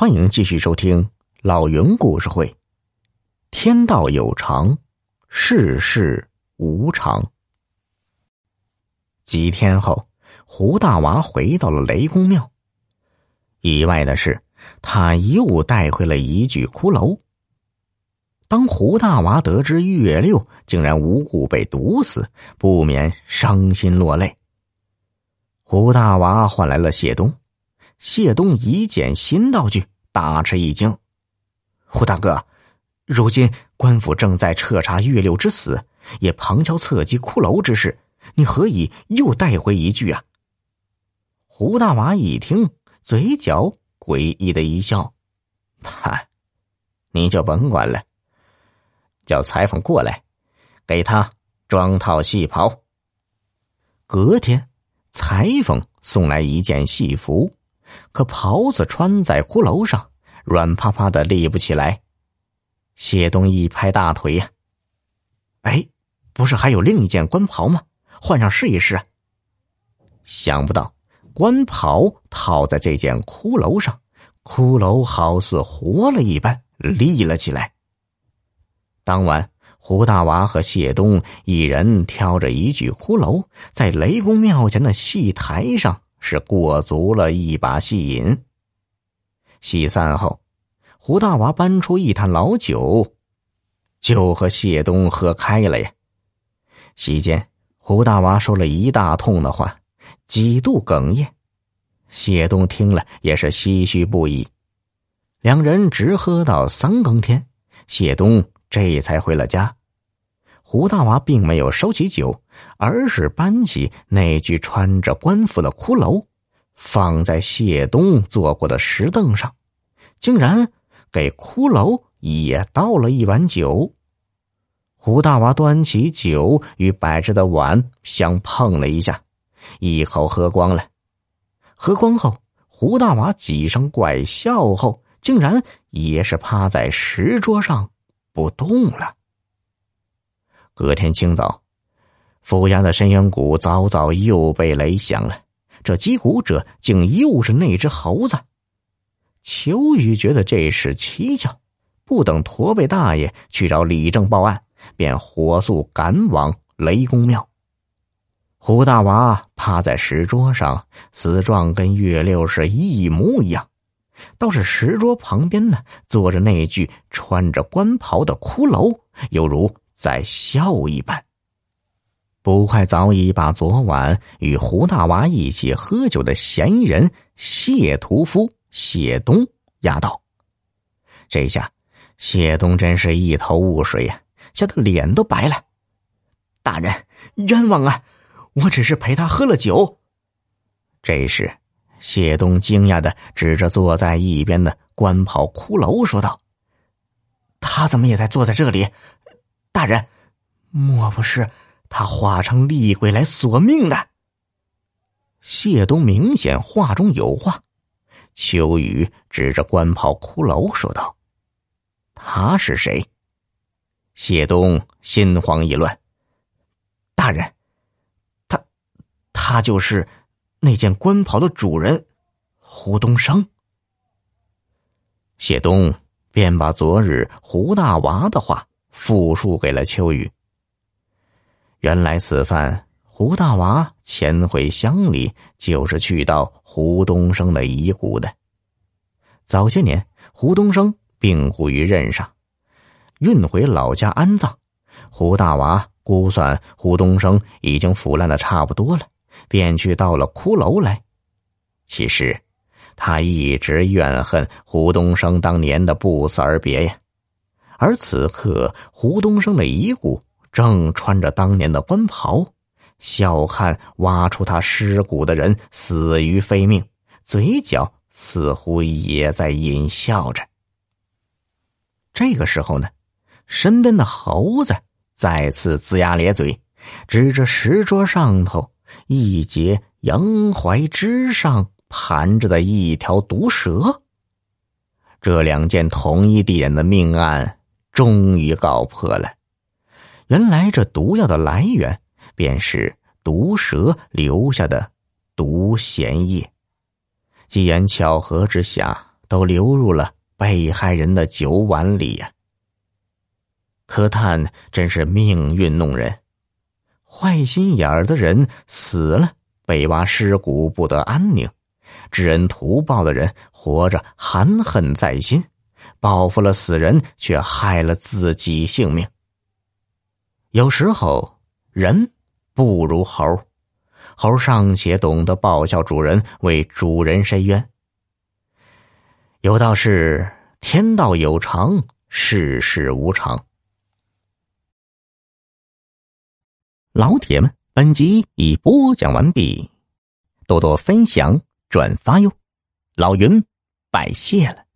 欢迎继续收听老云故事会。天道有常，世事无常。几天后，胡大娃回到了雷公庙。意外的是，他又带回了一具骷髅。当胡大娃得知月六竟然无故被毒死，不免伤心落泪。胡大娃唤来了谢东。谢东一见新道具，大吃一惊：“胡大哥，如今官府正在彻查月六之死，也旁敲侧击骷髅之事，你何以又带回一具啊？”胡大娃一听，嘴角诡异的一笑：“嗨，你就甭管了，叫裁缝过来，给他装套戏袍。”隔天，裁缝送来一件戏服。可袍子穿在骷髅上，软趴趴的，立不起来。谢东一拍大腿呀：“哎，不是还有另一件官袍吗？换上试一试。”想不到官袍套在这件骷髅上，骷髅好似活了一般，立了起来。当晚，胡大娃和谢东一人挑着一具骷髅，在雷公庙前的戏台上。是过足了一把戏瘾。戏散后，胡大娃搬出一坛老酒，就和谢东喝开了呀。席间，胡大娃说了一大通的话，几度哽咽。谢东听了也是唏嘘不已。两人直喝到三更天，谢东这才回了家。胡大娃并没有收起酒，而是搬起那具穿着官服的骷髅，放在谢东坐过的石凳上，竟然给骷髅也倒了一碗酒。胡大娃端起酒与摆着的碗相碰了一下，一口喝光了。喝光后，胡大娃几声怪笑后，竟然也是趴在石桌上不动了。隔天清早，府衙的深渊谷早早又被雷响了。这击鼓者竟又是那只猴子。秋雨觉得这事蹊跷，不等驼背大爷去找李正报案，便火速赶往雷公庙。胡大娃趴在石桌上，死状跟月六是一模一样，倒是石桌旁边呢，坐着那具穿着官袍的骷髅，犹如。在笑一般。捕快早已把昨晚与胡大娃一起喝酒的嫌疑人谢屠夫谢东押到。这下谢东真是一头雾水呀，吓得脸都白了。大人冤枉啊！我只是陪他喝了酒。这时，谢东惊讶的指着坐在一边的官袍骷髅说道：“他怎么也在坐在这里？”大人，莫不是他化成厉鬼来索命的？谢东明显话中有话。秋雨指着官袍骷髅说道：“他是谁？”谢东心慌意乱。大人，他，他就是那件官袍的主人，胡东升。谢东便把昨日胡大娃的话。复述给了秋雨。原来此番胡大娃潜回乡里，就是去到胡东升的遗骨的。早些年，胡东升病故于任上，运回老家安葬。胡大娃估算胡东升已经腐烂的差不多了，便去到了骷髅来。其实，他一直怨恨胡东升当年的不辞而别呀。而此刻，胡东升的遗骨正穿着当年的官袍，笑看挖出他尸骨的人死于非命，嘴角似乎也在淫笑着。这个时候呢，身边的猴子再次龇牙咧嘴，指着石桌上头一截阳槐枝上盘着的一条毒蛇。这两件同一地点的命案。终于告破了，原来这毒药的来源便是毒蛇留下的毒涎液。机缘巧合之下，都流入了被害人的酒碗里呀。柯探真是命运弄人，坏心眼儿的人死了，被挖尸骨不得安宁；知恩图报的人活着含恨在心，报复了死人，却害了自己性命。有时候人不如猴，猴尚且懂得报效主人，为主人伸冤。有道是：天道有常，世事无常。老铁们，本集已播讲完毕，多多分享转发哟！老云拜谢了。